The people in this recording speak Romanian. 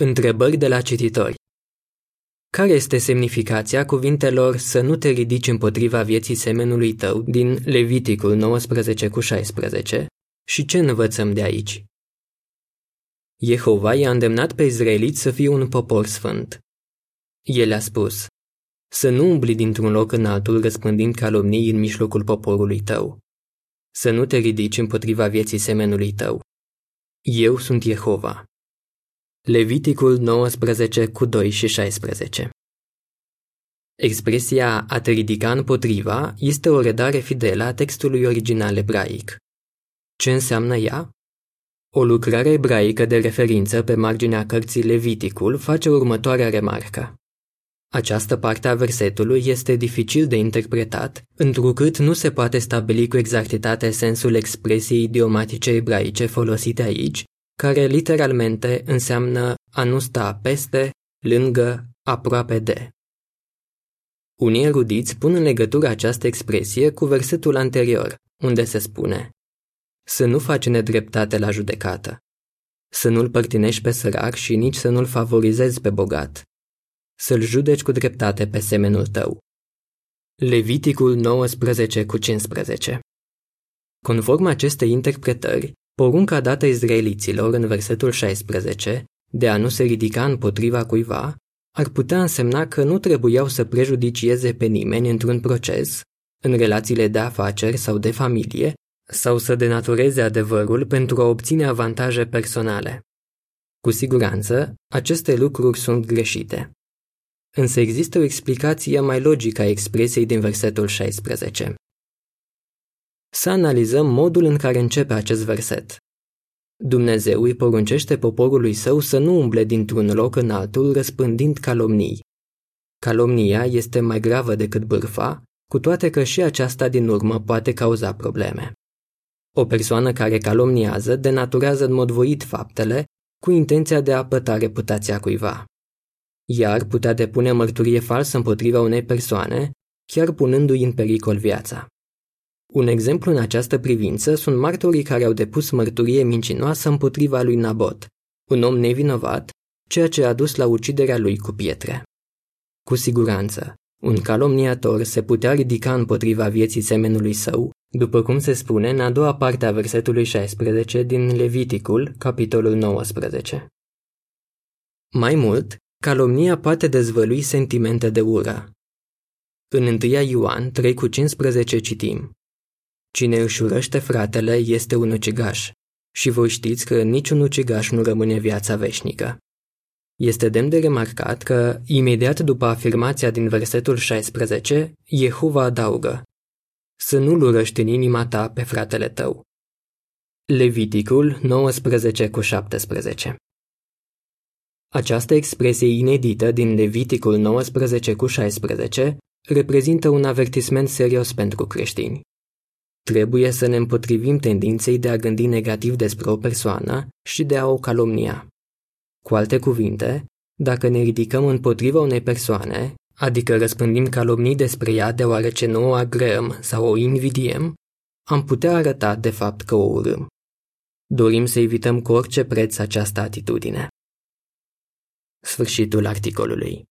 Întrebări de la cititori Care este semnificația cuvintelor să nu te ridici împotriva vieții semenului tău din Leviticul 19 cu 16 și ce învățăm de aici? Jehova i-a îndemnat pe izraeliți să fie un popor sfânt. El a spus, să nu umbli dintr-un loc în altul răspândind calomnii în mijlocul poporului tău. Să nu te ridici împotriva vieții semenului tău. Eu sunt Jehova. Leviticul 19 cu 2 și 16 Expresia a te ridica împotriva este o redare fidelă a textului original ebraic. Ce înseamnă ea? O lucrare ebraică de referință pe marginea cărții Leviticul face următoarea remarcă. Această parte a versetului este dificil de interpretat, întrucât nu se poate stabili cu exactitate sensul expresiei idiomatice ebraice folosite aici, care literalmente înseamnă a nu sta peste, lângă, aproape de. Unii erudiți pun în legătură această expresie cu versetul anterior, unde se spune Să nu faci nedreptate la judecată, să nu-l părtinești pe sărac și nici să nu-l favorizezi pe bogat, să-l judeci cu dreptate pe semenul tău. Leviticul 19 cu 15 Conform acestei interpretări, porunca dată izraeliților în versetul 16 de a nu se ridica împotriva cuiva ar putea însemna că nu trebuiau să prejudicieze pe nimeni într-un proces, în relațiile de afaceri sau de familie, sau să denatureze adevărul pentru a obține avantaje personale. Cu siguranță, aceste lucruri sunt greșite. Însă există o explicație mai logică a expresiei din versetul 16. Să analizăm modul în care începe acest verset. Dumnezeu îi poruncește poporului său să nu umble dintr-un loc în altul răspândind calomnii. Calomnia este mai gravă decât bârfa, cu toate că și aceasta din urmă poate cauza probleme. O persoană care calomniază denaturează în mod voit faptele cu intenția de a păta reputația cuiva. Iar putea depune mărturie falsă împotriva unei persoane, chiar punându-i în pericol viața. Un exemplu în această privință sunt martorii care au depus mărturie mincinoasă împotriva lui Nabot, un om nevinovat, ceea ce a dus la uciderea lui cu pietre. Cu siguranță, un calomniator se putea ridica împotriva vieții semenului său, după cum se spune în a doua parte a versetului 16 din Leviticul, capitolul 19. Mai mult, calomnia poate dezvălui sentimente de ură. În 1 Ioan 3 cu 15 citim Cine își urăște fratele este un ucigaș și voi știți că niciun ucigaș nu rămâne viața veșnică. Este demn de remarcat că, imediat după afirmația din versetul 16, Jehova adaugă Să nu-l urăști în inima ta pe fratele tău. Leviticul 19 cu 17 Această expresie inedită din Leviticul 19 cu 16 reprezintă un avertisment serios pentru creștini. Trebuie să ne împotrivim tendinței de a gândi negativ despre o persoană și de a o calomnia. Cu alte cuvinte, dacă ne ridicăm împotriva unei persoane, adică răspândim calomnii despre ea deoarece nu o agreăm sau o invidiem, am putea arăta de fapt că o urâm. Dorim să evităm cu orice preț această atitudine. Sfârșitul articolului